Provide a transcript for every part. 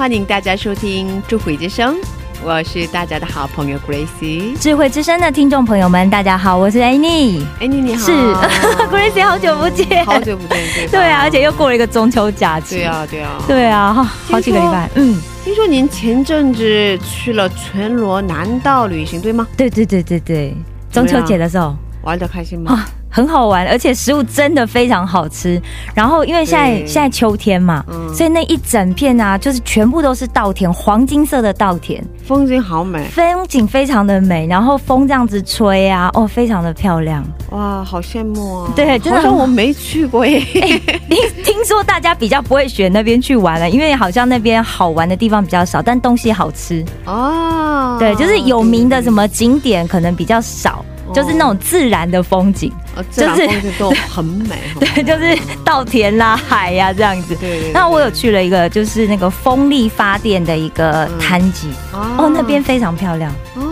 欢迎大家收听《智慧之声》，我是大家的好朋友 Gracie。智慧之声的听众朋友们，大家好，我是 Annie。Annie 你好，是 Gracie，好久不见，好久不见，对对啊，而且又过了一个中秋假期。对，啊，对啊，。对啊，哈好几个礼拜。嗯，听说您前阵子去了全罗南道旅行，对吗？对对对对对，中秋节的时候玩的开心吗？啊，很好玩，而且食物真的非常好吃。然后因为现在现在秋天嘛，嗯所以那一整片啊，就是全部都是稻田，黄金色的稻田，风景好美，风景非常的美，然后风这样子吹啊，哦，非常的漂亮。哇，好羡慕啊！对真的很好像我没去过耶。听听说大家比较不会选那边去玩了，因为好像那边好玩的地方比较少，但东西好吃。哦，对，就是有名的什么景点可能比较少，哦就是那种自然的风景，就是都很美，对，就是稻田啦、海呀、这样子。对。那我有去了一个，就是那个风力发电的一个滩脊，哦哦，那边非常漂亮。哦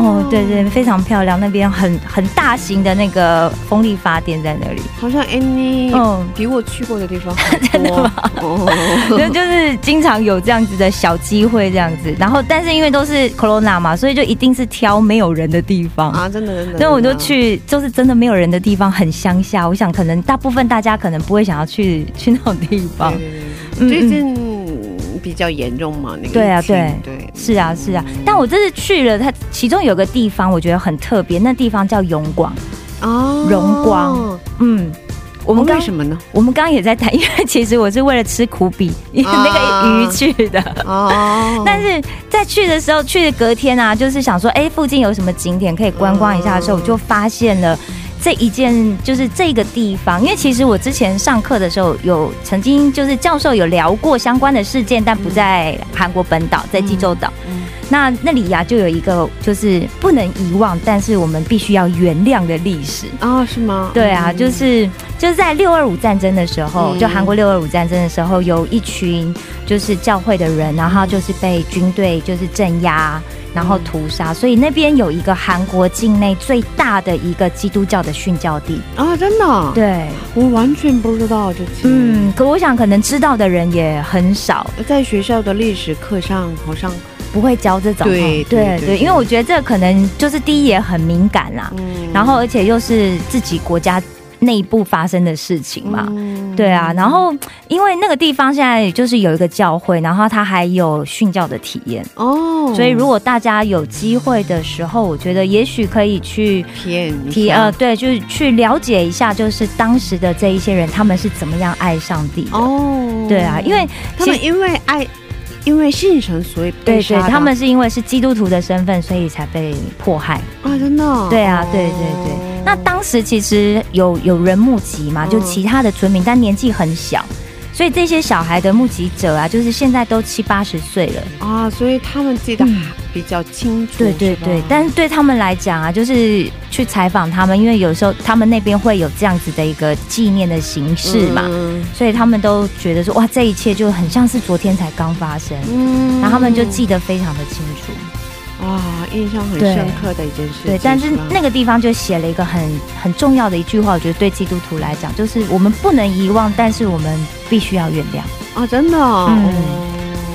哦，对对，非常漂亮，那边很很大型的那个风力发电在那里。好像 Annie 嗯比我去过的地方。真的吗？哦，就就是经常有这样子的小机会这样子，然后但是因为都是 corona 嘛，所以就一定是挑没有人的地方。啊，真的真的。所以我就。去，就是真的没有人的地方，很乡下。我想可能大部分大家可能不会想要去去那种地方。对对嗯对，最近比较严重嘛，那个对啊对对，是啊，是啊。但我这次去了，它其中有个地方我觉得很特别，那地方叫荣广。哦荣光嗯，我我们刚为什么呢？我们刚刚也在谈，因为其实我是为了吃苦比 那个鱼去的。哦，但是在去的时候，去的隔天啊，就是想说，哎、附近有什么景点可以观光一下的时候，嗯我就发现了。这一件就是这个地方，因为其实我之前上课的时候有曾经就是教授有聊过相关的事件，但不在韩国本岛，在济州岛。嗯那那里呀、就有一个就是不能遗忘，但是我们必须要原谅的历史。啊，是吗？对啊，嗯就是就是在六二五战争的时候，嗯就韩国六二五战争的时候，有一群就是教会的人，然后就是被军队就是镇压，然后屠杀，所以那边有一个韩国境内最大的一个基督教的殉教地。啊，真的，对，我完全不知道这些。嗯，可我想可能知道的人也很少，在学校的历史课上好像，不会教这种。对对对因为我觉得这可能就是第一也很敏感啦，嗯然后而且又是自己国家内部发生的事情嘛。嗯。对啊，然后因为那个地方现在就是有一个教会，然后他还有训教的体验，哦，所以如果大家有机会的时候，我觉得也许可以去体验一提呃，对，就是去了解一下，就是当时的这一些人他们是怎么样爱上帝的。哦，对啊，因为他们因为爱，因为信神，所以被对对，他们是因为是基督徒的身份，所以才被迫害。啊，真的哦，对啊，对对对。那当时其实有有人目击嘛，就嗯。其他的村民，但年纪很小，所以这些小孩的目击者啊，就是现在都七八十岁了。啊，所以他们记得嗯。比较清楚，对对对，但是对他们来讲啊，就是去采访他们，因为有时候他们那边会有这样子的一个纪念的形式嘛，嗯。所以他们都觉得说，哇，这一切就很像是昨天才刚发生，嗯。然后他们就记得非常的清楚。啊，印象很深刻的一件事情。对，但是那个地方就写了一个很很重要的一句话，我觉得对基督徒来讲，就是我们不能遗忘，但是我们必须要原谅。啊，真的哦，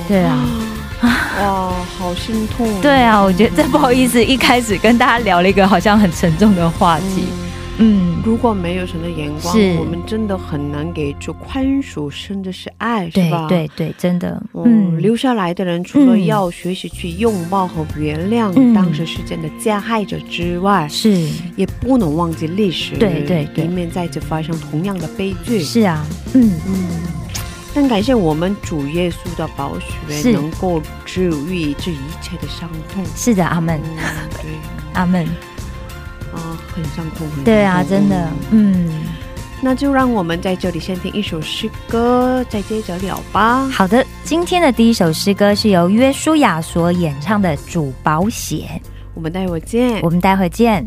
对啊，哇，好心痛。对啊，我觉得这不好意思，一开始跟大家聊了一个好像很沉重的话题。嗯嗯，如果没有神的眼光，我们真的很难给出宽恕，甚至是爱，是吧？对对，真的，嗯，留下来的人除了嗯要学习去拥抱和原谅嗯。当时事件的加害者之外，是。也不能忘记历史，对对对。以免再次发生同样的悲剧。是啊，嗯，嗯，但感谢我们主耶稣的宝血，能够治愈这一切的伤痛。是的，阿门。嗯，对。阿门，啊，很伤痛，很对啊，真的，嗯，那就让我们在这里先听一首诗歌，再接着聊吧。好的，今天的第一首诗歌是由约书亚所演唱的《主保险》，我们待会儿见我。们待会见。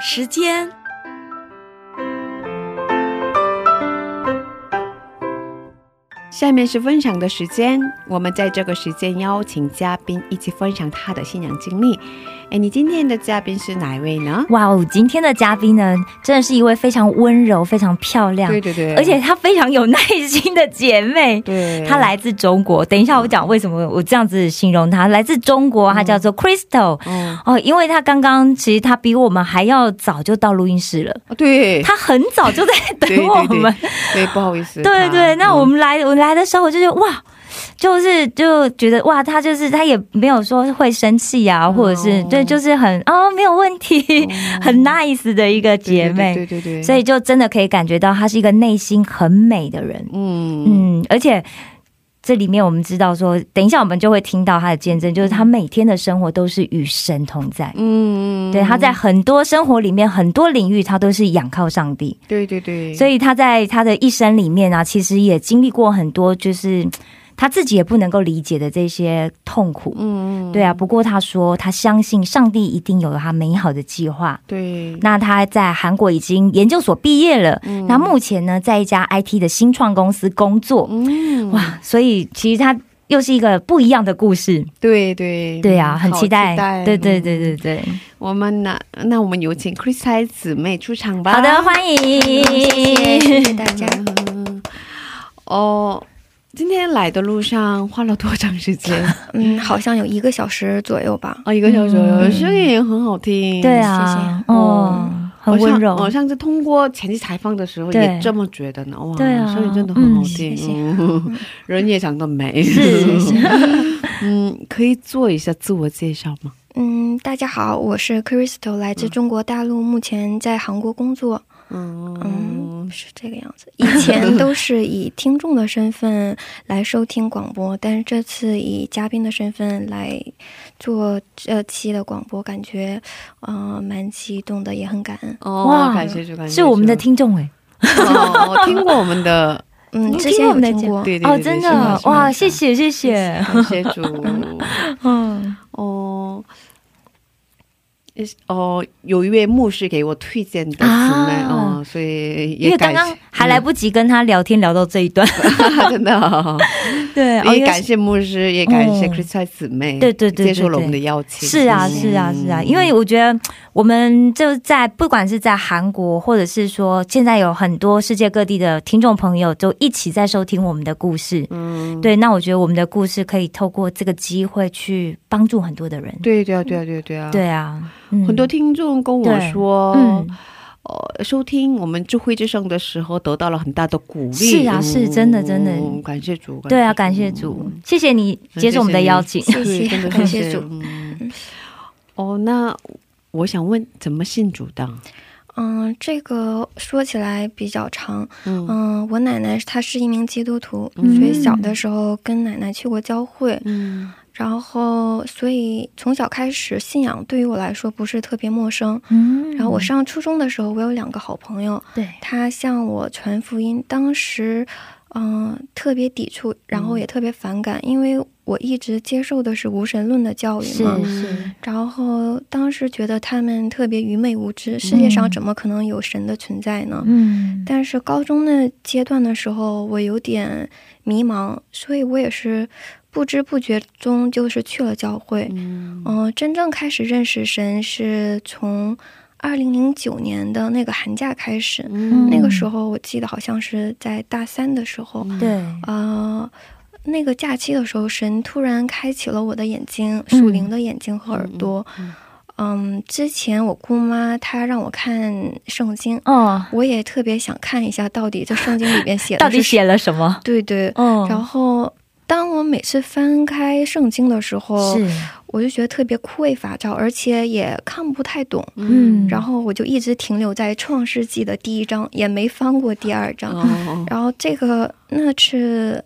时间。下面是分享的时间，我们在这个时间邀请嘉宾一起分享他的信仰经历。哎，你今天的嘉宾是哪一位呢？哇哦，今天的嘉宾呢，真的是一位非常温柔、非常漂亮，对对对，而且她非常有耐心的姐妹。对，她来自中国。等一下我讲为什么我这样子形容她，来自中国，她叫做 Crystal。哦哦，因为她刚刚其实她比我们还要早就到录音室了，对，她很早就在 等我们。对，不好意思。对 对，那我们来，我们来的时候我就觉得哇。就是就觉得哇，他就是他也没有说会生气啊，或者是对，就是很哦没有问题，很 nice 的一个姐妹，对对对，所以就真的可以感觉到她是一个内心很美的人，嗯。嗯，而且这里面我们知道说，等一下我们就会听到他的见证，就是他每天的生活都是与神同在，嗯，对，他在很多生活里面很多领域，他都是仰靠上帝，对对对，所以他在他的一生里面啊，其实也经历过很多，就是。他自己也不能够理解的这些痛苦，嗯，对啊。不过他说他相信上帝一定有了他美好的计划。对，那他在韩国已经研究所毕业了，那目前呢，在一家 IT 的新创公司工作。嗯，哇，所以其实他又是一个不一样的故事。对对对啊，很期待。对对对对对，我们那那我们有请 Chris 姊妹出场吧。好的，欢迎，谢谢大家。哦。今天来的路上花了多长时间？嗯，好像有一个小时左右吧。哦，一个小时左右，声音也很好听。对啊，谢谢。哦，很温柔。我上次通过前期采访的时候也这么觉得呢。哇，对啊，声音真的很好听。谢谢。人也长得美。是是。嗯，可以做一下自我介绍吗？嗯，大家好，我是 Crystal，来自中国大陆，目前在韩国工作。嗯嗯是这个样子。以前都 是以听众的身份来收听广播，但是这次以嘉宾的身份来做这期的广播，感觉嗯蛮激动的，也很感恩。哦，感谢主，感谢是我们的听众哎，听过我们的，嗯，之前有听过，对对哦，真的哇，谢谢谢谢，感谢主，嗯哦。哦，有一位牧师给我推荐的姊妹哦，所以因为刚刚还来不及跟他聊天聊到这一段，真的，对，也感谢牧师，也感谢 Chris 姊妹，对对对，接受了我们的邀请。是啊，是啊，是啊，因为我觉得我们就在不管是在韩国，或者是说现在有很多世界各地的听众朋友，都一起在收听我们的故事。嗯，对，那我觉得我们的故事可以透过这个机会去帮助很多的人。对对啊，对啊，对啊，对啊，对啊。很多听众跟我说，呃，收听我们智慧之声的时候得到了很大的鼓励。是啊，是真的，真的，感谢主。对啊，感谢主，谢谢你接受我们的邀请，谢谢，感谢主。哦，那我想问，怎么信主的？嗯，这个说起来比较长。嗯，我奶奶她是一名基督徒，所以小的时候跟奶奶去过教会。嗯。然后，所以从小开始，信仰对于我来说不是特别陌生。嗯，然后我上初中的时候，我有两个好朋友，对，他向我传福音，当时，嗯，特别抵触，然后也特别反感，因为我一直接受的是无神论的教育嘛。是是。然后当时觉得他们特别愚昧无知，世界上怎么可能有神的存在呢？嗯。但是高中那阶段的时候，我有点迷茫，所以我也是。不知不觉中就是去了教会，嗯，真正开始认识神是从二零零九年的那个寒假开始，那个时候我记得好像是在大三的时候，对，呃，那个假期的时候，神突然开启了我的眼睛，属灵的眼睛和耳朵。嗯，之前我姑妈她让我看圣经，哦，我也特别想看一下到底这圣经里边写的 到底写了什么，对对，嗯，然后。当我每次翻开圣经的时候，我就觉得特别枯萎乏照，而且也看不太懂。嗯，然后我就一直停留在创世纪的第一章，也没翻过第二章。然后这个那次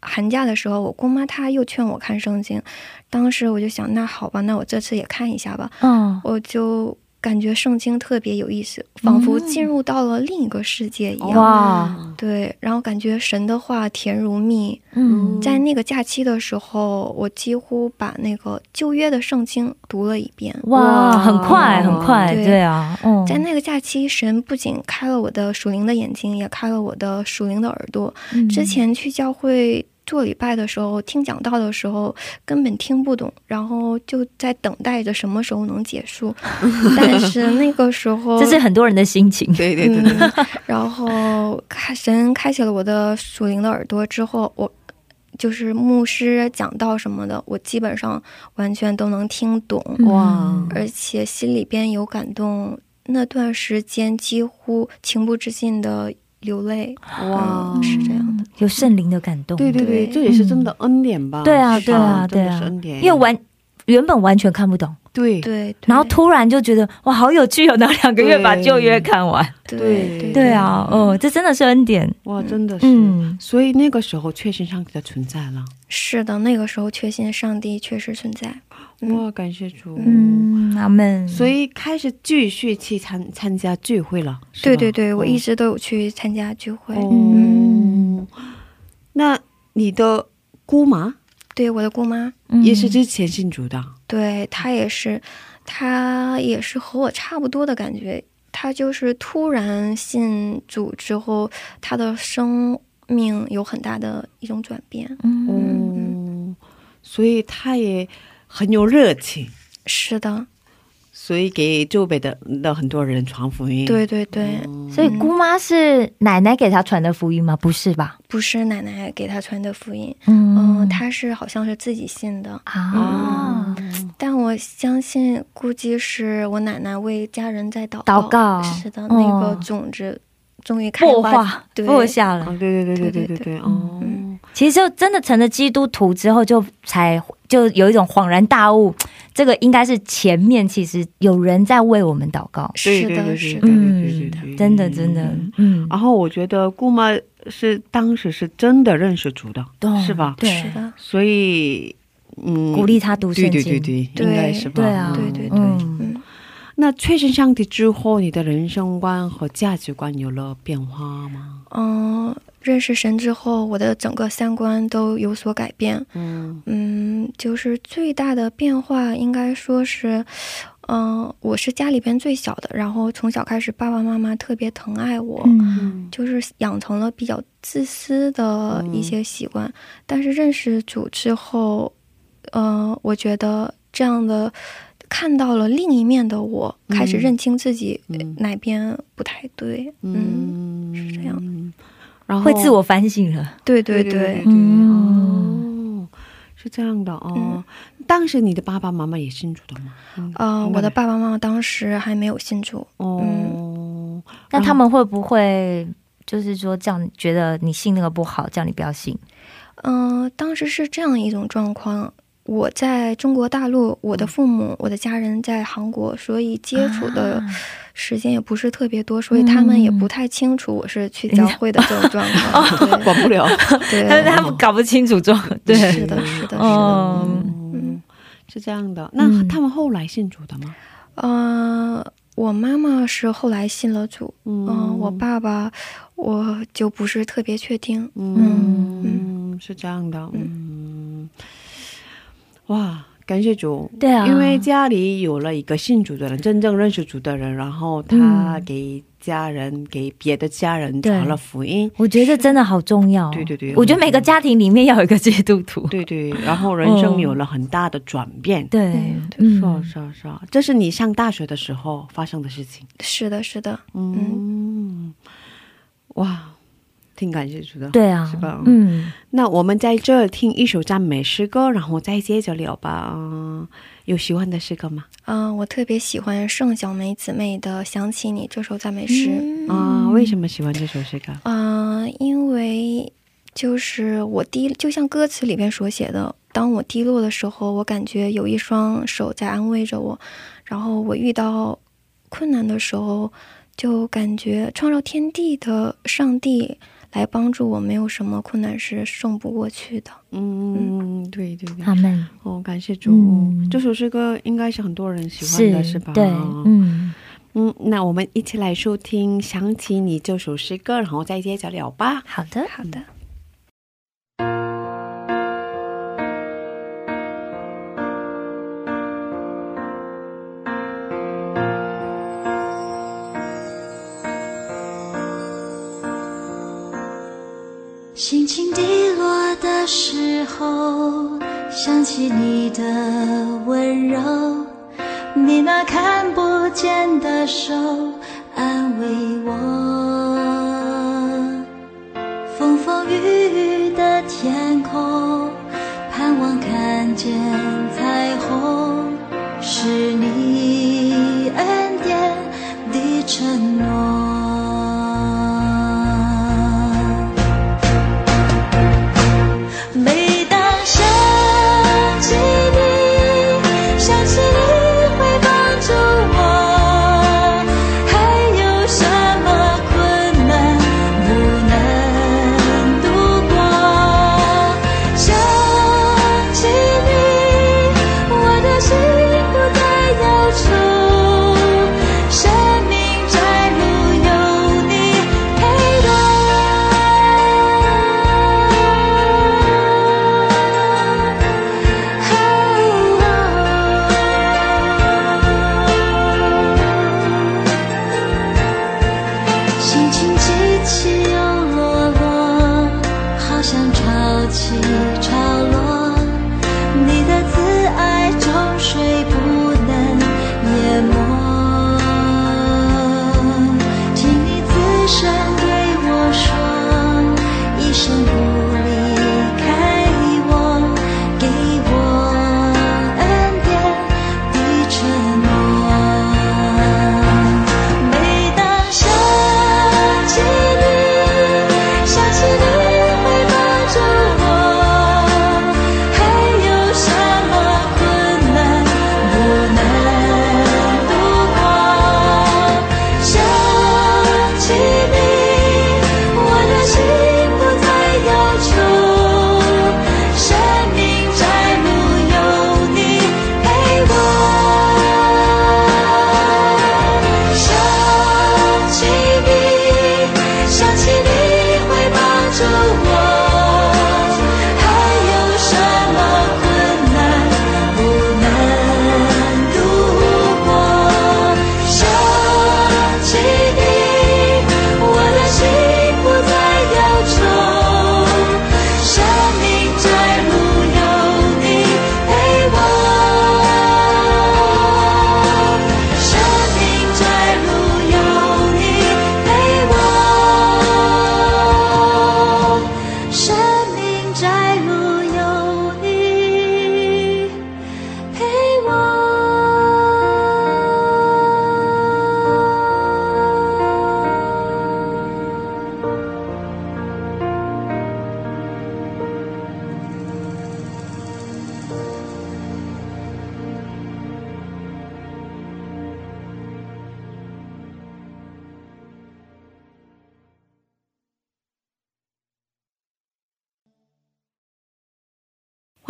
寒假的时候，我姑妈她又劝我看圣经，当时我就想，那好吧，那我这次也看一下吧。嗯，我就。感觉圣经特别有意思，仿佛进入到了另一个世界一样。哇，对，然后感觉神的话甜如蜜。嗯，在那个假期的时候，我几乎把那个旧约的圣经读了一遍。哇，很快，很快，对啊。在那个假期，神不仅开了我的属灵的眼睛，也开了我的属灵的耳朵。之前去教会。做礼拜的时候，听讲道的时候根本听不懂，然后就在等待着什么时候能结束。但是那个时候，这是很多人的心情。对对对。然后开神开启了我的属灵的耳朵之后，我就是牧师讲道什么的，我基本上完全都能听懂。哇！而且心里边有感动，那段时间几乎情不自禁的。流泪哇，是这样的，有圣灵的感动。对对对，这也是真的恩典吧？对啊，对啊，对啊，因为完原本完全看不懂，对对，然后突然就觉得哇，好有趣哦！那两个月把旧约看完，对对啊，哦，这真的是恩典哇，真的是。嗯，所以那个时候确信上帝的存在了。是的，那个时候确信上帝确实存在。哇，感谢主，嗯，阿门。所以开始继续去参参加聚会了。对对对，我一直都有去参加聚会。嗯，那你的姑妈？对，我的姑妈也是之前信主的。对，她也是，她也是和我差不多的感觉。她就是突然信主之后，她的生命有很大的一种转变。嗯，所以她也。很有热情，是的，所以给周围的的很多人传福音。对对对，所以姑妈是奶奶给她传的福音吗？不是吧？不是奶奶给她传的福音，嗯，她是好像是自己信的。啊。但我相信，估计是我奶奶为家人在祷祷告，是的，那个种子终于开花，播下了。对对对对对对对，哦。其实就真的成了基督徒之后，就才就有一种恍然大悟，这个应该是前面其实有人在为我们祷告。是的，是的，嗯，真的，真的，嗯。然后我觉得姑妈是当时是真的认识主的，是吧？对，是的。所以，嗯，鼓励他读圣经，对对对，应该是吧？对啊，对对对。嗯，那确信上帝之后，你的人生观和价值观有了变化吗？嗯。认识神之后，我的整个三观都有所改变。嗯嗯，就是最大的变化，应该说是，嗯，我是家里边最小的，然后从小开始，爸爸妈妈特别疼爱我，嗯，就是养成了比较自私的一些习惯。但是认识主之后，呃，我觉得这样的看到了另一面的我，开始认清自己哪边不太对。嗯，是这样的。然后会自我反省了，对对对，哦，是这样的哦。当时你的爸爸妈妈也信主的吗？呃，我的爸爸妈妈当时还没有信主。哦，那他们会不会就是说这样觉得你信那个不好，叫你不要信？嗯，当时是这样一种状况。我在中国大陆，我的父母、我的家人在韩国，所以接触的时间也不是特别多，所以他们也不太清楚我是去教会的这种 状况，管不了。对，他们搞不清楚状。对，是的，是的，是的。嗯，是这样的。那他们后来信主的吗？呃，我妈妈是后来信了主。嗯，我爸爸我就不是特别确定。嗯嗯，是这样的。嗯。哇，感谢主！对啊，因为家里有了一个信主的人，真正认识主的人，然后他给家人、给别的家人传了福音。我觉得真的好重要。对对对，我觉得每个家庭里面要有一个基督徒。对对，然后人生有了很大的转变。对，是啊是啊是啊，这是你上大学的时候发生的事情。是的，是的。嗯，哇。挺感谢主的，对啊，是吧？嗯，那我们在这听一首赞美诗歌，然后再接着聊吧。嗯有喜欢的诗歌吗？嗯，我特别喜欢盛小梅姊妹的《想起你》这首赞美诗。啊，为什么喜欢这首诗歌？嗯，因为就是我低，就像歌词里边所写的，当我低落的时候，我感觉有一双手在安慰着我；然后我遇到困难的时候，就感觉创造天地的上帝。来帮助我，没有什么困难是胜不过去的。嗯，对对对，阿门哦，感谢主，这首诗歌应该是很多人喜欢的，是吧？对，嗯嗯，那我们一起来收听《想起你》这首诗歌，然后再接着聊吧。好的，好的。心情低落的时候，想起你的温柔，你那看不见的手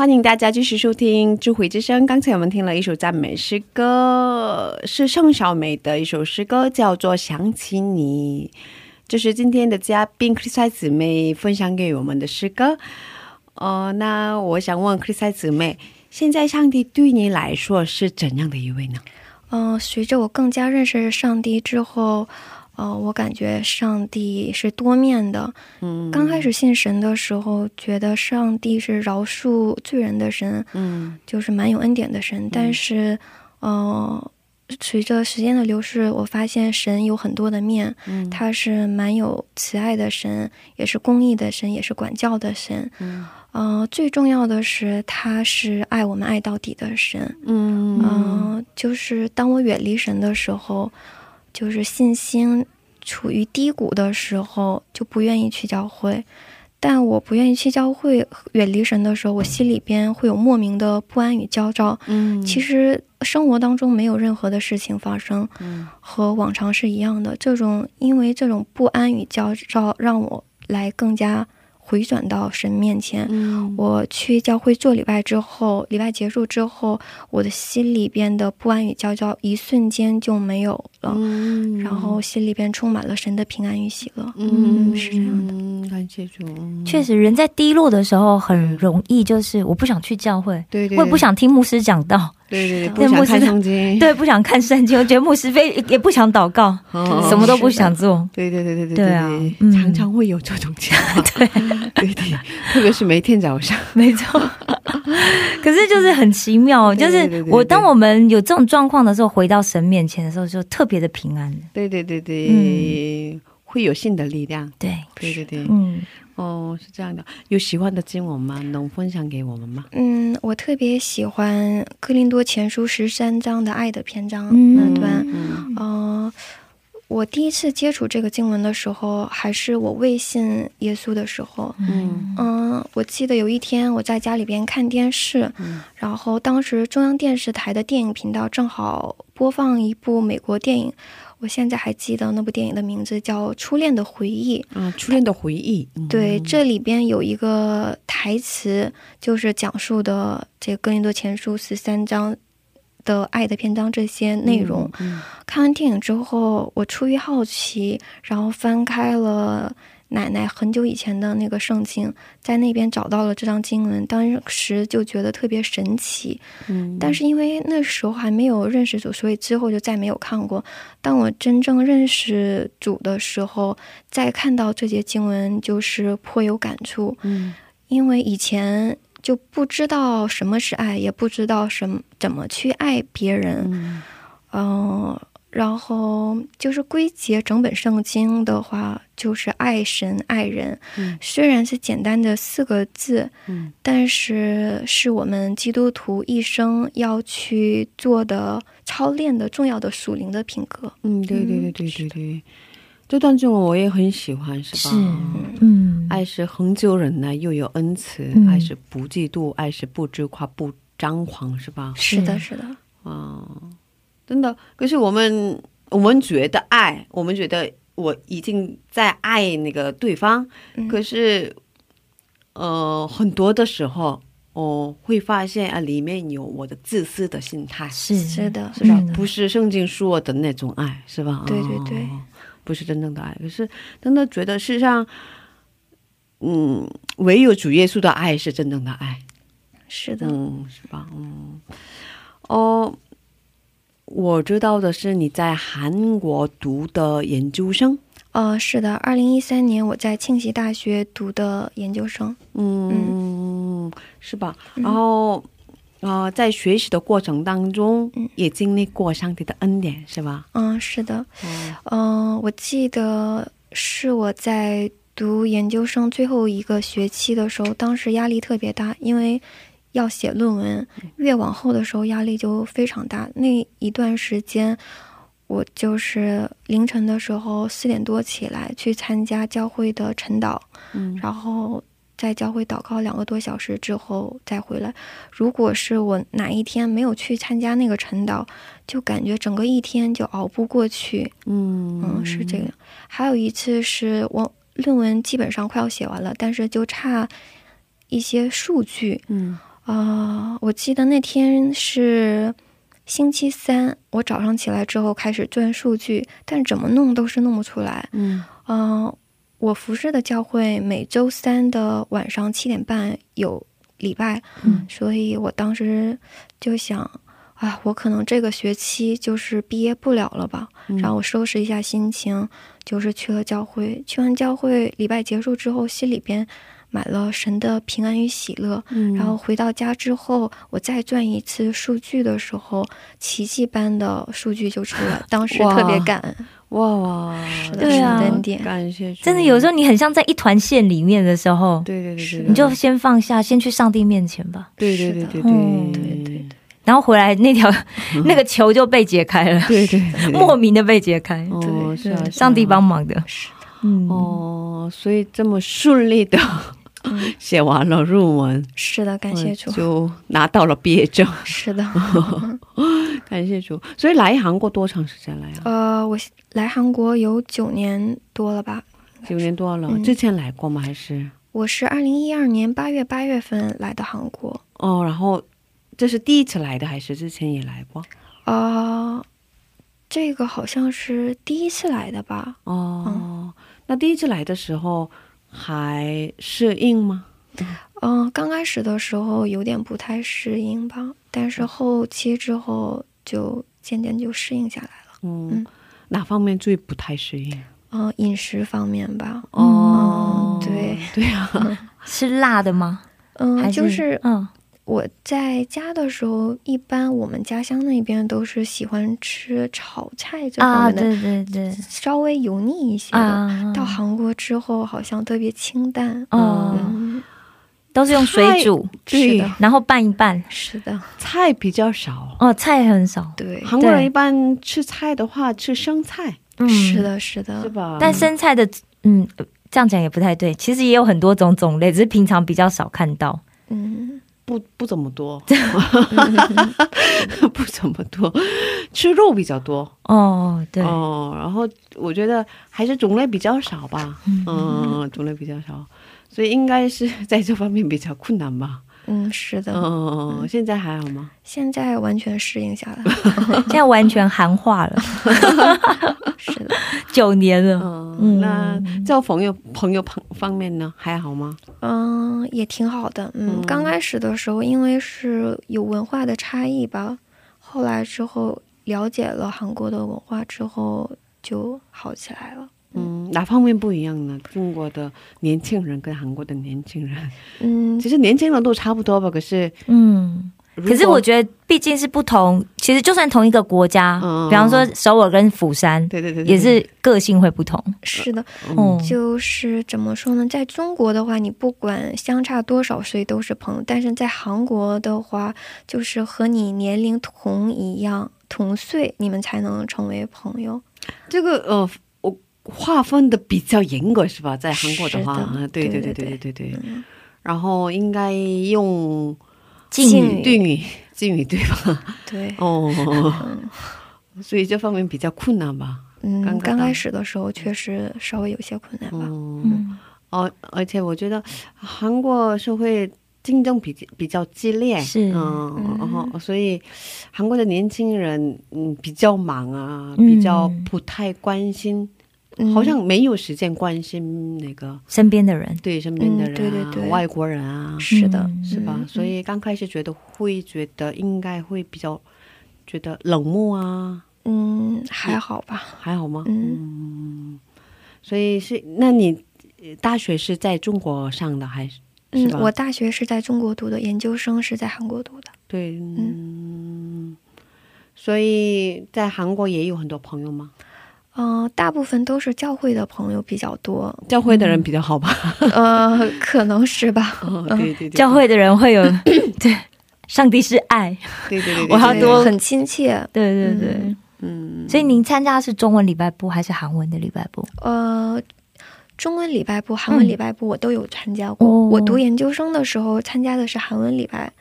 欢迎大家继续收听《智慧之声》。刚才我们听了一首赞美诗歌，是盛小美的一首诗歌，叫做《想起你》。这是今天的嘉宾克里塞姊妹分享给我们的诗歌。哦，那我想问克里塞姊妹，现在上帝对你来说是怎样的一位呢？嗯，随着我更加认识上帝之后。哦，我感觉上帝是多面的。嗯，刚开始信神的时候，觉得上帝是饶恕罪人的神，嗯，就是蛮有恩典的神。但是，呃，随着时间的流逝，我发现神有很多的面，嗯，他是蛮有慈爱的神，也是公义的神，也是管教的神。嗯，呃，最重要的是他是爱我们爱到底的神。嗯嗯，就是当我远离神的时候。就是信心处于低谷的时候，就不愿意去教会。但我不愿意去教会、远离神的时候，我心里边会有莫名的不安与焦躁。嗯，其实生活当中没有任何的事情发生，和往常是一样的。这种因为这种不安与焦躁，让我来更加。回转到神面前，我去教会做礼拜之后，礼拜结束之后，我的心里边的不安与焦躁一瞬间就没有了，然后心里边充满了神的平安与喜乐。嗯，是这样的。感谢主。确实，人在低落的时候很容易就是我不想去教会，对对，我也不想听牧师讲道。对对对，不想看圣经，对，不想看圣经。我觉得牧师非也不想祷告，什么都不想做。对对对对对对啊，常常会有这种情况。对 对对，特别是每天早上，没错。可是就是很奇妙，就是我当我们有这种状况的时候，回到神面前的时候，就特别的平安。对对对对，会有新的力量。对对对对，嗯。哦，是这样的，有喜欢的经文吗？能分享给我们吗？嗯，我特别喜欢《哥林多前书》十三章的爱的篇章那段。嗯，我第一次接触这个经文的时候，还是我未信耶稣的时候。嗯嗯，我记得有一天我在家里边看电视，然后当时中央电视台的电影频道正好播放一部美国电影。我现在还记得那部电影的名字叫《初恋的回忆》啊，《初恋的回忆》。对，这里边有一个台词，就是讲述的这个《哥林多前书》十三章的爱的篇章这些内容。看完电影之后，我出于好奇，然后翻开了。奶奶很久以前的那个圣经，在那边找到了这张经文，当时就觉得特别神奇。嗯，但是因为那时候还没有认识主，所以之后就再没有看过。当我真正认识主的时候，再看到这节经文，就是颇有感触。嗯，因为以前就不知道什么是爱，也不知道什么怎么去爱别人。嗯。然后就是归结整本圣经的话，就是爱神爱人。嗯，虽然是简单的四个字，嗯，但是是我们基督徒一生要去做的操练的重要的属灵的品格。嗯，对对对对对对，这段经文我也很喜欢，是吧？嗯，爱是恒久忍耐，又有恩慈；爱是不嫉妒，爱是不知夸，不张狂，是吧？是的，是的。啊。真的，可是我们我们觉得爱，我们觉得我已经在爱那个对方，可是，呃，很多的时候，我会发现啊，里面有我的自私的心态，是是的，是吧？不是圣经说的那种爱，是吧？对对对，不是真正的爱。可是真的觉得，世上，嗯，唯有主耶稣的爱是真正的爱，是的，嗯，是吧？嗯，哦。我知道的是你在韩国读的研究生，呃，是的，二零一三年我在庆熙大学读的研究生，嗯，是吧？然后，呃，在学习的过程当中，也经历过上帝的恩典，是吧？嗯，是的，嗯，我记得是我在读研究生最后一个学期的时候，当时压力特别大，因为。要写论文，越往后的时候压力就非常大。那一段时间，我就是凌晨的时候四点多起来去参加教会的晨祷，嗯，然后在教会祷告两个多小时之后再回来。如果是我哪一天没有去参加那个晨祷，就感觉整个一天就熬不过去。嗯嗯，是这样。还有一次是我论文基本上快要写完了，但是就差一些数据。嗯。啊，我记得那天是星期三，我早上起来之后开始钻数据，但怎么弄都是弄不出来。嗯，嗯，我服侍的教会每周三的晚上七点半有礼拜，嗯，所以我当时就想，啊，我可能这个学期就是毕业不了了吧。然后我收拾一下心情，就是去了教会。去完教会，礼拜结束之后，心里边。买了神的平安与喜乐，然后回到家之后，我再转一次数据的时候，奇迹般的数据就出来，当时特别感恩，哇哇，对啊，感谢，真的有时候你很像在一团线里面的时候，对对对，你就先放下，先去上帝面前吧，对对对对对。对对，然后回来那条 那个球就被解开了，对对，莫名的被解开，对，是啊，上帝帮忙的，是的，嗯哦，所以这么顺利的。写完了论文，是的，感谢主，就拿到了毕业证。是的，感谢主。所以来韩国多长时间了呀？呃，我来韩国有九年多了吧，九年多了。之前来过吗？还是？我是二零一二年八月八月份来的韩国。哦，然后这是第一次来的，还是之前也来过？啊，这个好像是第一次来的吧？哦，那第一次来的时候还适应吗？嗯，刚开始的时候有点不太适应吧，但是后期之后就渐渐就适应下来了。嗯，哪方面最不太适应？嗯，饮食方面吧。哦，对对啊，吃辣的吗？嗯，就是嗯，我在家的时候，一般我们家乡那边都是喜欢吃炒菜这方面的，对对对，稍微油腻一些的。到韩国之后，好像特别清淡。嗯。都是用水煮，对，然后拌一拌。是的，菜比较少哦，菜很少。对，韩国人一般吃菜的话，吃生菜。嗯，是的，是的，是吧？但生菜的，嗯，这样讲也不太对。其实也有很多种种类，只是平常比较少看到。嗯，不不怎么多，不怎么多，吃肉比较多。哦，对哦，然后我觉得还是种类比较少吧。嗯，种类比较少。所以应该是在这方面比较困难吧。嗯，是的。嗯，现在还好吗？现在完全适应下来，现在完全韩化了。是的，九年了。嗯，那交朋友朋友朋方面呢，还好吗？嗯，也挺好的。嗯，刚开始的时候，因为是有文化的差异吧，后来之后了解了韩国的文化之后，就好起来了。嗯，哪方面不一样呢？中国的年轻人跟韩国的年轻人，嗯，其实年轻人都差不多吧。可是，嗯，可是我觉得毕竟是不同。其实就算同一个国家，比方说首尔跟釜山，对对对，也是个性会不同。是的，嗯，就是怎么说呢？在中国的话，你不管相差多少岁都是朋友；但是在韩国的话，就是和你年龄同一样同岁，你们才能成为朋友。这个呃。划分的比较严格是吧？在韩国的话，对对对对对对对。然后应该用敬语对语敬语对吧？对哦，所以这方面比较困难吧？嗯，刚开始的时候确实稍微有些困难吧。嗯，哦，而且我觉得韩国社会竞争比比较激烈，是嗯，然后所以韩国的年轻人嗯比较忙啊，比较不太关心。好像没有时间关心那个身边的人，对身边的人，对对对，外国人啊，是的，是吧？所以刚开始觉得会觉得应该会比较觉得冷漠啊，嗯，还好吧，还好吗？嗯，所以是那你大学是在中国上的还是？嗯，我大学是在中国读的，研究生是在韩国读的。对，嗯，所以在韩国也有很多朋友吗？嗯，大部分都是教会的朋友比较多，教会的人比较好吧？呃，可能是吧。对对对，教会的人会有 对，上帝是爱，对对 对，我要多很亲切，对对对，嗯。所以您参加是中文礼拜部还是韩文的礼拜部？呃，中文礼拜部、韩文礼拜部我都有参加过。我读研究生的时候参加的是韩文礼拜。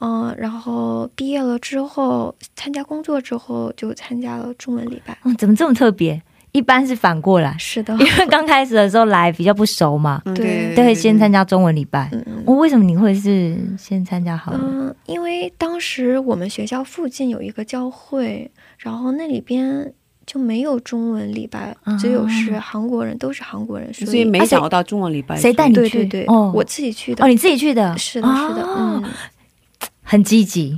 嗯，然后毕业了之后，参加工作之后就参加了中文礼拜。嗯，怎么这么特别？一般是反过来，是的，因为刚开始的时候来比较不熟嘛，对，都会先参加中文礼拜。我为什么你会是先参加好？嗯，因为当时我们学校附近有一个教会，然后那里边就没有中文礼拜，只有是韩国人，都是韩国人，所以没找到中文礼拜。谁带你去？对对对，我自己去的。哦，你自己去的？是的，是的，嗯。很积极，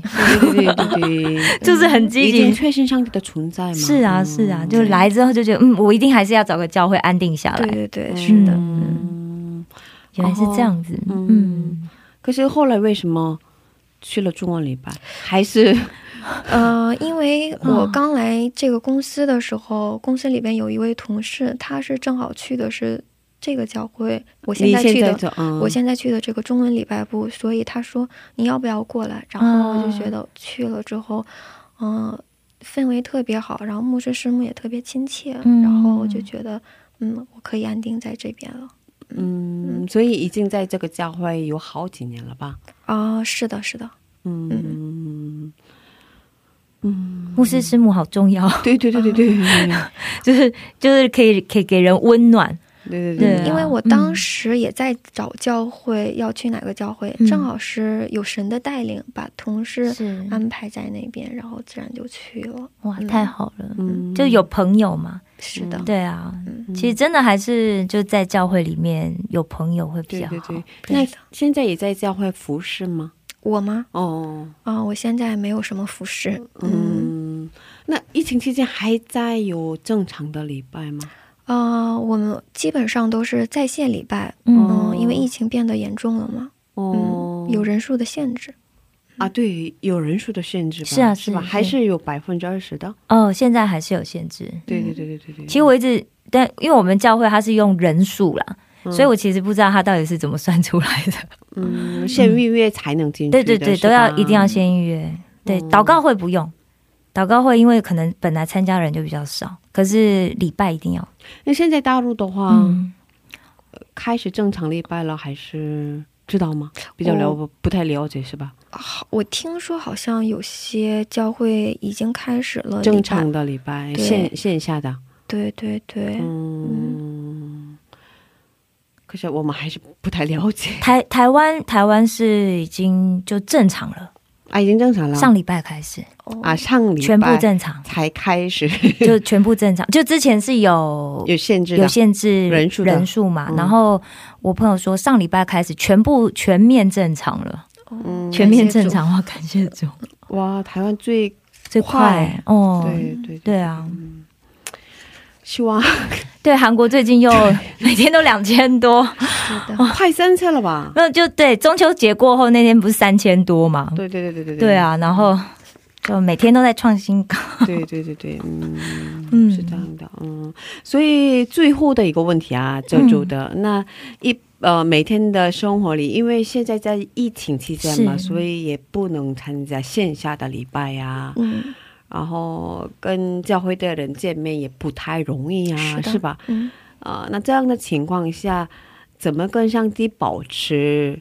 对对对对，就是很积极，已经确信上帝的存在吗？是啊是啊，就来之后就觉得，嗯，我一定还是要找个教会安定下来。对对对，是的，嗯，原来是这样子，嗯。可是后来为什么去了中文礼拜？还是，呃，因为我刚来这个公司的时候，公司里边有一位同事，他是正好去的是。这个教会，我现在去的，我现在去的这个中文礼拜部，所以他说你要不要过来？然后我就觉得去了之后，嗯，氛围特别好，然后牧师师母也特别亲切，然后我就觉得，嗯，我可以安定在这边了。嗯，所以已经在这个教会有好几年了吧？啊，是的，是的。嗯嗯，牧师师母好重要。对对对对对，就是就是可以可以给人温暖。对对对，啊因为我当时也在找教会，要去哪个教会，嗯正好是有神的带领，把同事安排在那边，然后自然就去了。哇，嗯太好了，嗯就有朋友嘛。是的，对啊，嗯其实真的还是就在教会里面有朋友会比较好。对对对。那现在也在教会服侍吗？我吗？哦，啊、我现在没有什么服侍。嗯，嗯，那疫情期间还在有正常的礼拜吗？呃，我们基本上都是在线礼拜。嗯嗯、因为疫情变得严重了嘛。哦嗯，，有人数的限制。啊，对，有人数的限制吧？是啊是吧？是还是有百分之二十的？哦，现在还是有限制。对对对对对对。其实我一直，但因为我们教会它是用人数啦，嗯所以我其实不知道它到底是怎么算出来的。嗯，先预约才能进去的。对对对，都要一定要先预约。对，嗯祷告会不用，祷告会因为可能本来参加人就比较少，可是礼拜一定要。那现在大陆的话，嗯，开始正常礼拜了，还是知道吗？比较了、不不太了解是吧？好，我听说好像有些教会已经开始了正常。的礼拜，线线下的。对对对，嗯，可是我们还是不太了解台台湾台湾是已经就正常了，啊，已经正常了。上礼拜开始哦啊，上礼拜全部正常，才开始。就全部正常。就之前是有 有限制，有限制人数人数嘛，嗯。然后我朋友说上礼拜开始全部全面正常了，嗯全面正常哇，感谢主，哇，台湾最最快哦，对对对啊，希望 对韩国最近又每天都两千多，快三千了吧？没有就对中秋节过后那天不是三千多嘛，对对对对对。对，啊，然后就每天都在创新高，对对对对，嗯嗯。是这样的，嗯，所以最后的一个问题啊，这周的、那一呃每天的生活里，因为现在在疫情期间嘛，所以也不能参加线下的礼拜呀、嗯，然后跟教会的人见面也不太容易啊，是是吧？嗯，啊、那这样的情况下，怎么跟上帝保持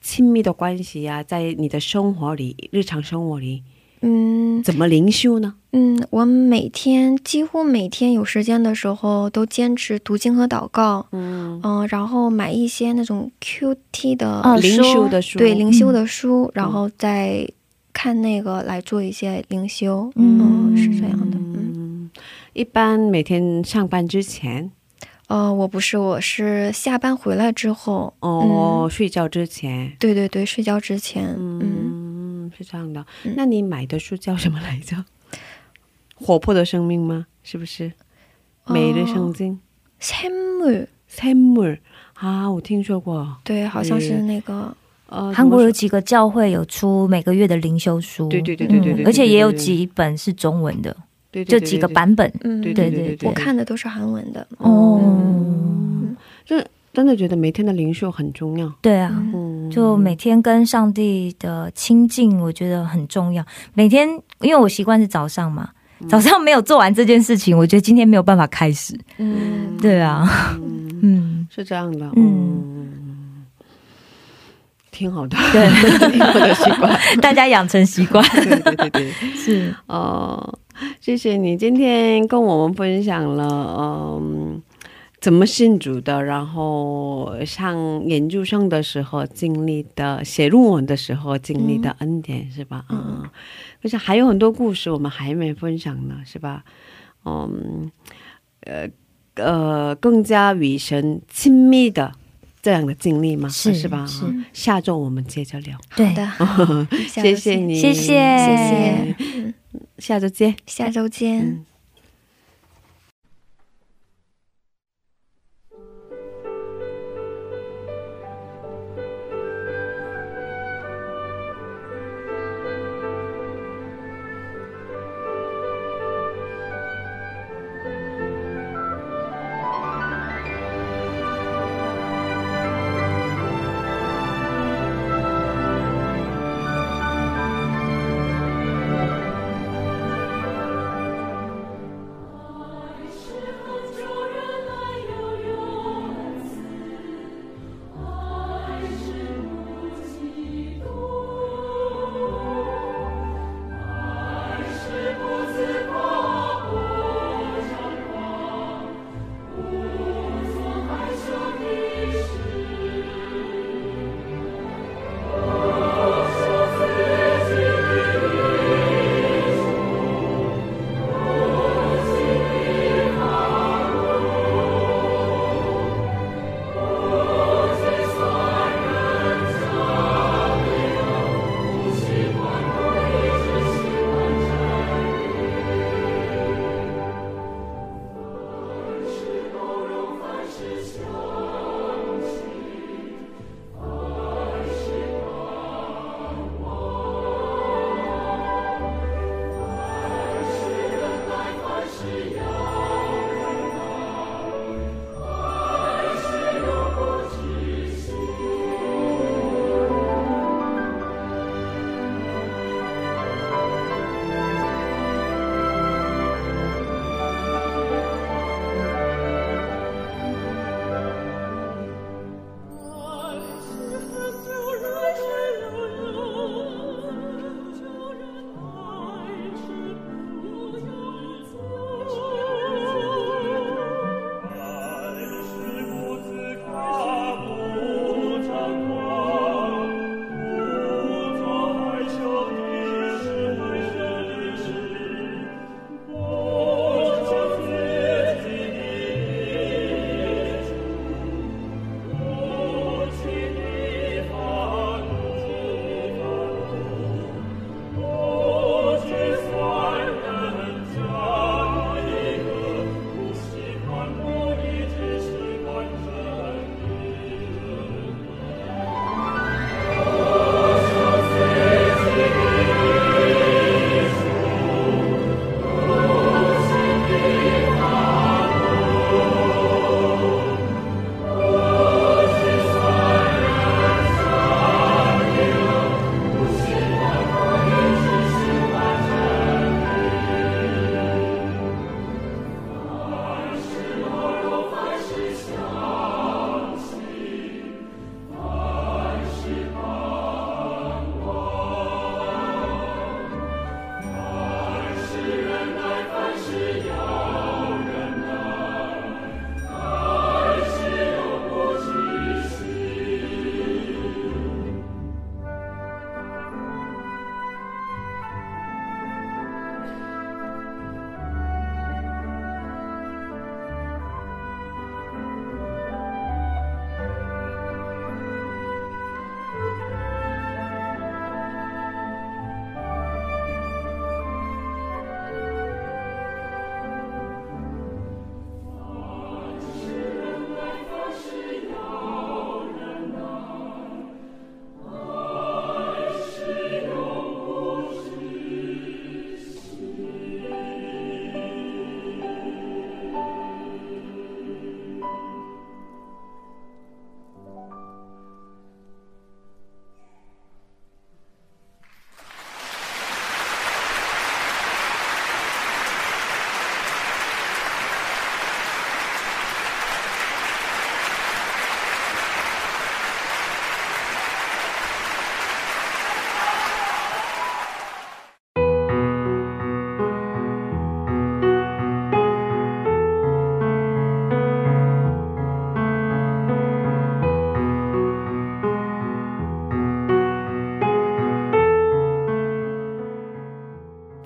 亲密的关系呀、在你的生活里、日常生活里，嗯怎么灵修呢？嗯，我每天几乎每天有时间的时候都坚持读经和祷告，嗯，嗯、然后买一些那种 QT 的、哦灵修的书，对灵修的书，然后再看那个来做一些灵修，嗯，是这样的，嗯，嗯，一般每天上班之前，呃，我不是，我是下班回来之后，哦，睡觉之前，对对对，睡觉之前，嗯，嗯，是这样的。嗯那你买的书叫什么来着？活泼的生命吗？是不是？每日圣经， 샘물， 샘물啊，我听说过。对，好像是那个，呃，韩国有怎么几个教会有出每个月的灵修书，对对对对对对对嗯而且也有对对对几本是中文的，对对就几个版本。嗯，对对对对对对，我看的都是韩文的，哦， 真的觉得每天的灵修很重要。对啊，嗯，就每天跟上帝的亲近，我觉得很重要。每天，因为我习惯是早上嘛，早上没有做完这件事情，我觉得今天没有办法开始。嗯，对啊，嗯。嗯，是这样的，嗯。嗯，挺好的，对，我的习惯。大家养成习惯。对对对对，是，哦，谢谢你今天跟我们分享了，嗯，怎么信主的，然后上研究生的时候经历的，写论文的时候经历的恩典，是吧？嗯，可是还有很多故事我们还没分享呢，是吧？嗯，呃呃，更加与神亲密的这样的经历吗？是是吧？下周我们接着聊，对的，谢谢你，谢谢谢谢，嗯，下周见。下周见。嗯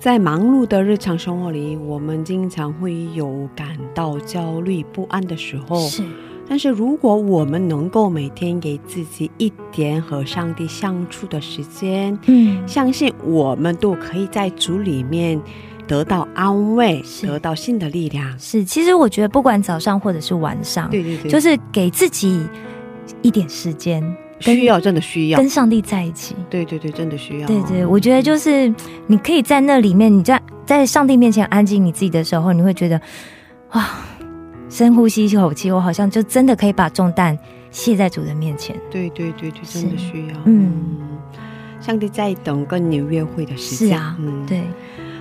在忙碌的日常生活里，我们经常会有感到焦虑不安的时候。是，但是如果我们能够每天给自己一点和上帝相处的时间，嗯，相信我们都可以在主里面得到安慰，得到新的力量。是，其实我觉得不管早上或者是晚上，对对对，就是给自己一点时间。需要真的需要跟上帝在一起。对对对，真的需要。对对，我觉得就是你可以在那里面，你在在上帝面前安静你自己的时候，你会觉得哇，深呼吸一口气，我好像就真的可以把重担卸在主的面前。对对对对，真的需要。嗯，上帝在等跟你约会的时间。是啊，嗯，对。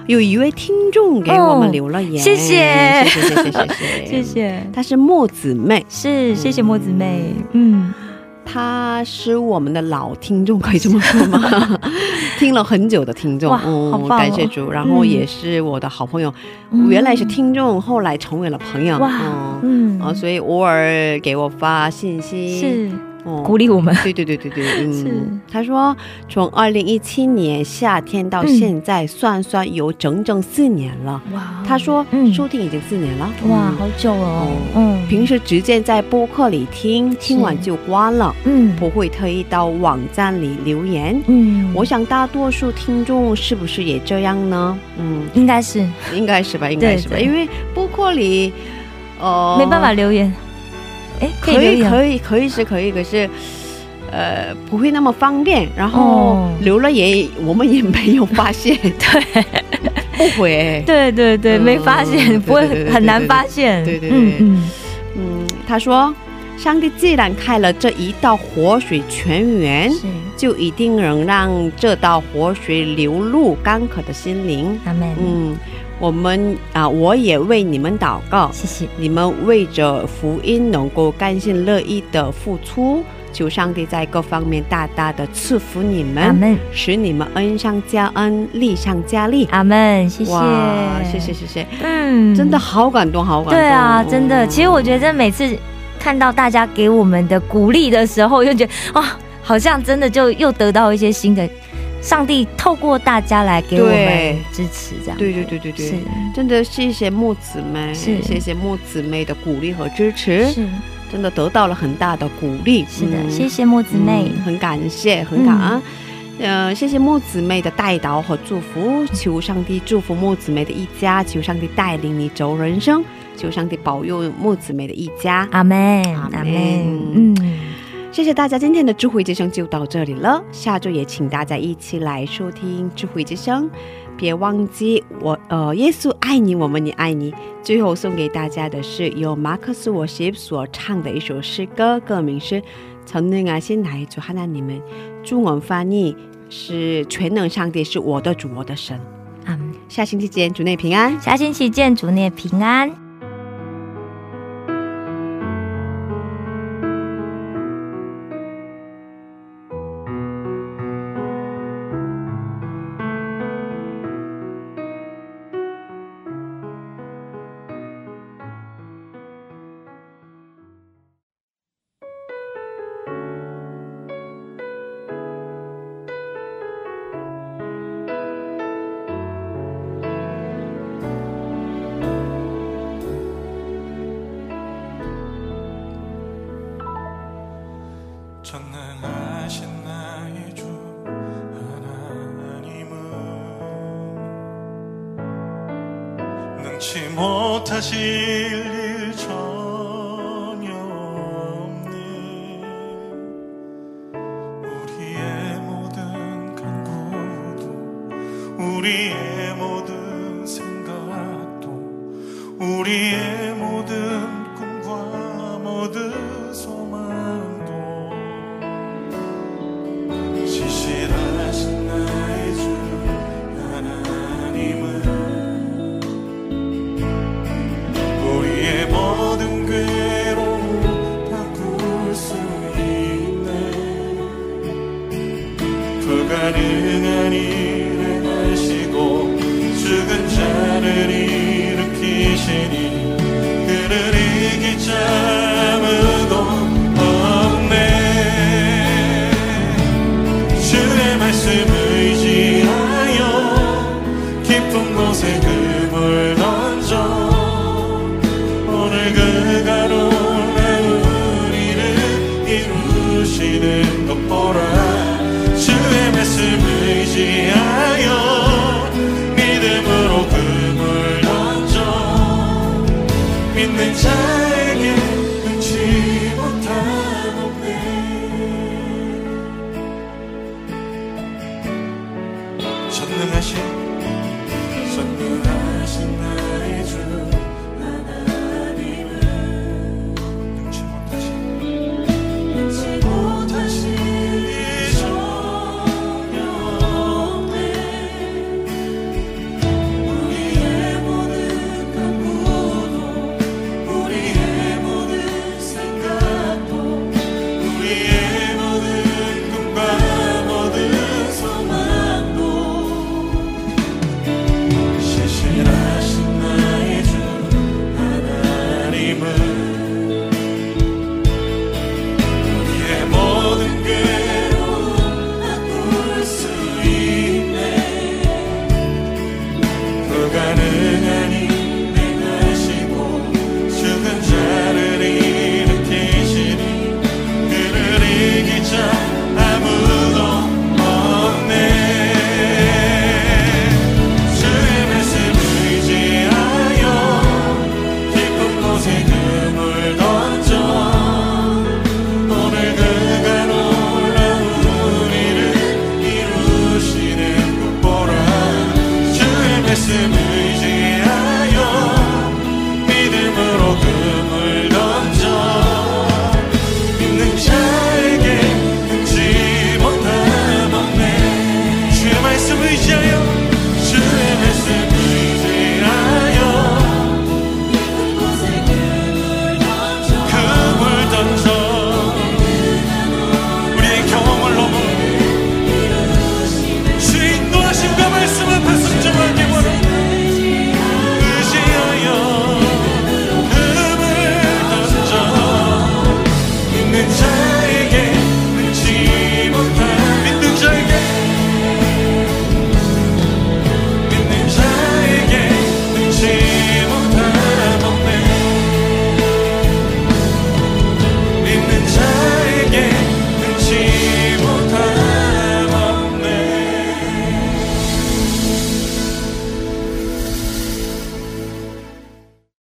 有一位听众给我们留了言，谢谢谢谢谢谢 谢谢，他是墨子妹，是谢谢墨子妹，嗯。他是我们的老听众，可以这么说吗？听了很久的听众，嗯，感谢主。然后也是我的好朋友，原来是听众，后来成为了朋友，哇，嗯，啊，所以偶尔给我发信息，是。鼓励我们，对对对对对，嗯，他说从二零一七年夏天到现在，算算有整整四年了。哇，他说收听已经四年了，哇，好久哦。嗯，平时直接在播客里听，听完就关了，嗯，不会特意到网站里留言。嗯，我想大多数听众是不是也这样呢？嗯，应该是，应该是吧，应该是吧，因为播客里，呃，没办法留言。哎，可以可以可以是可以，可是，呃，不会那么方便。然后留了也，我们也没有发现，对，不悔，对对对，没发现，不会很难发现。对对对，嗯嗯，他说，上帝既然开了这一道活水泉源，就一定能让这道活水流入干渴的心灵。阿门。嗯。我们啊，我也为你们祷告，谢谢。你们为着福音能够甘心乐意的付出，求上帝在各方面大大的赐福你们，阿门，使你们恩上加恩，利上加利，阿门，谢谢，谢谢谢谢，嗯，真的好感动，好感动，对啊，真的，其实我觉得每次看到大家给我们的鼓励的时候，就觉得哇，好像真的就又得到一些新的。上帝透过大家来给我们支持，这样。对对对对对，是。真的谢谢木子妹，是。谢谢木子妹的鼓励和支持，是。真的得到了很大的鼓励，是的，谢谢木子妹，很感谢，很感恩，呃，谢谢木子妹的带导和祝福，求上帝祝福木子妹的一家，求上帝带领你走人生，求上帝保佑木子妹的一家，阿门，阿门，嗯。谢谢大家，今天的智慧之声就到这里了。下周也请大家一起来收听智慧之声，别忘记我呃，耶稣爱你，我们也爱你。最后送给大家的是由马克思沃西所唱的一首诗歌，歌名是《曾能爱心来主哈纳你们》，中文翻译是“全能上帝是我的主，我的神”。嗯，下星期见，主内平安。下星期见，主内平安。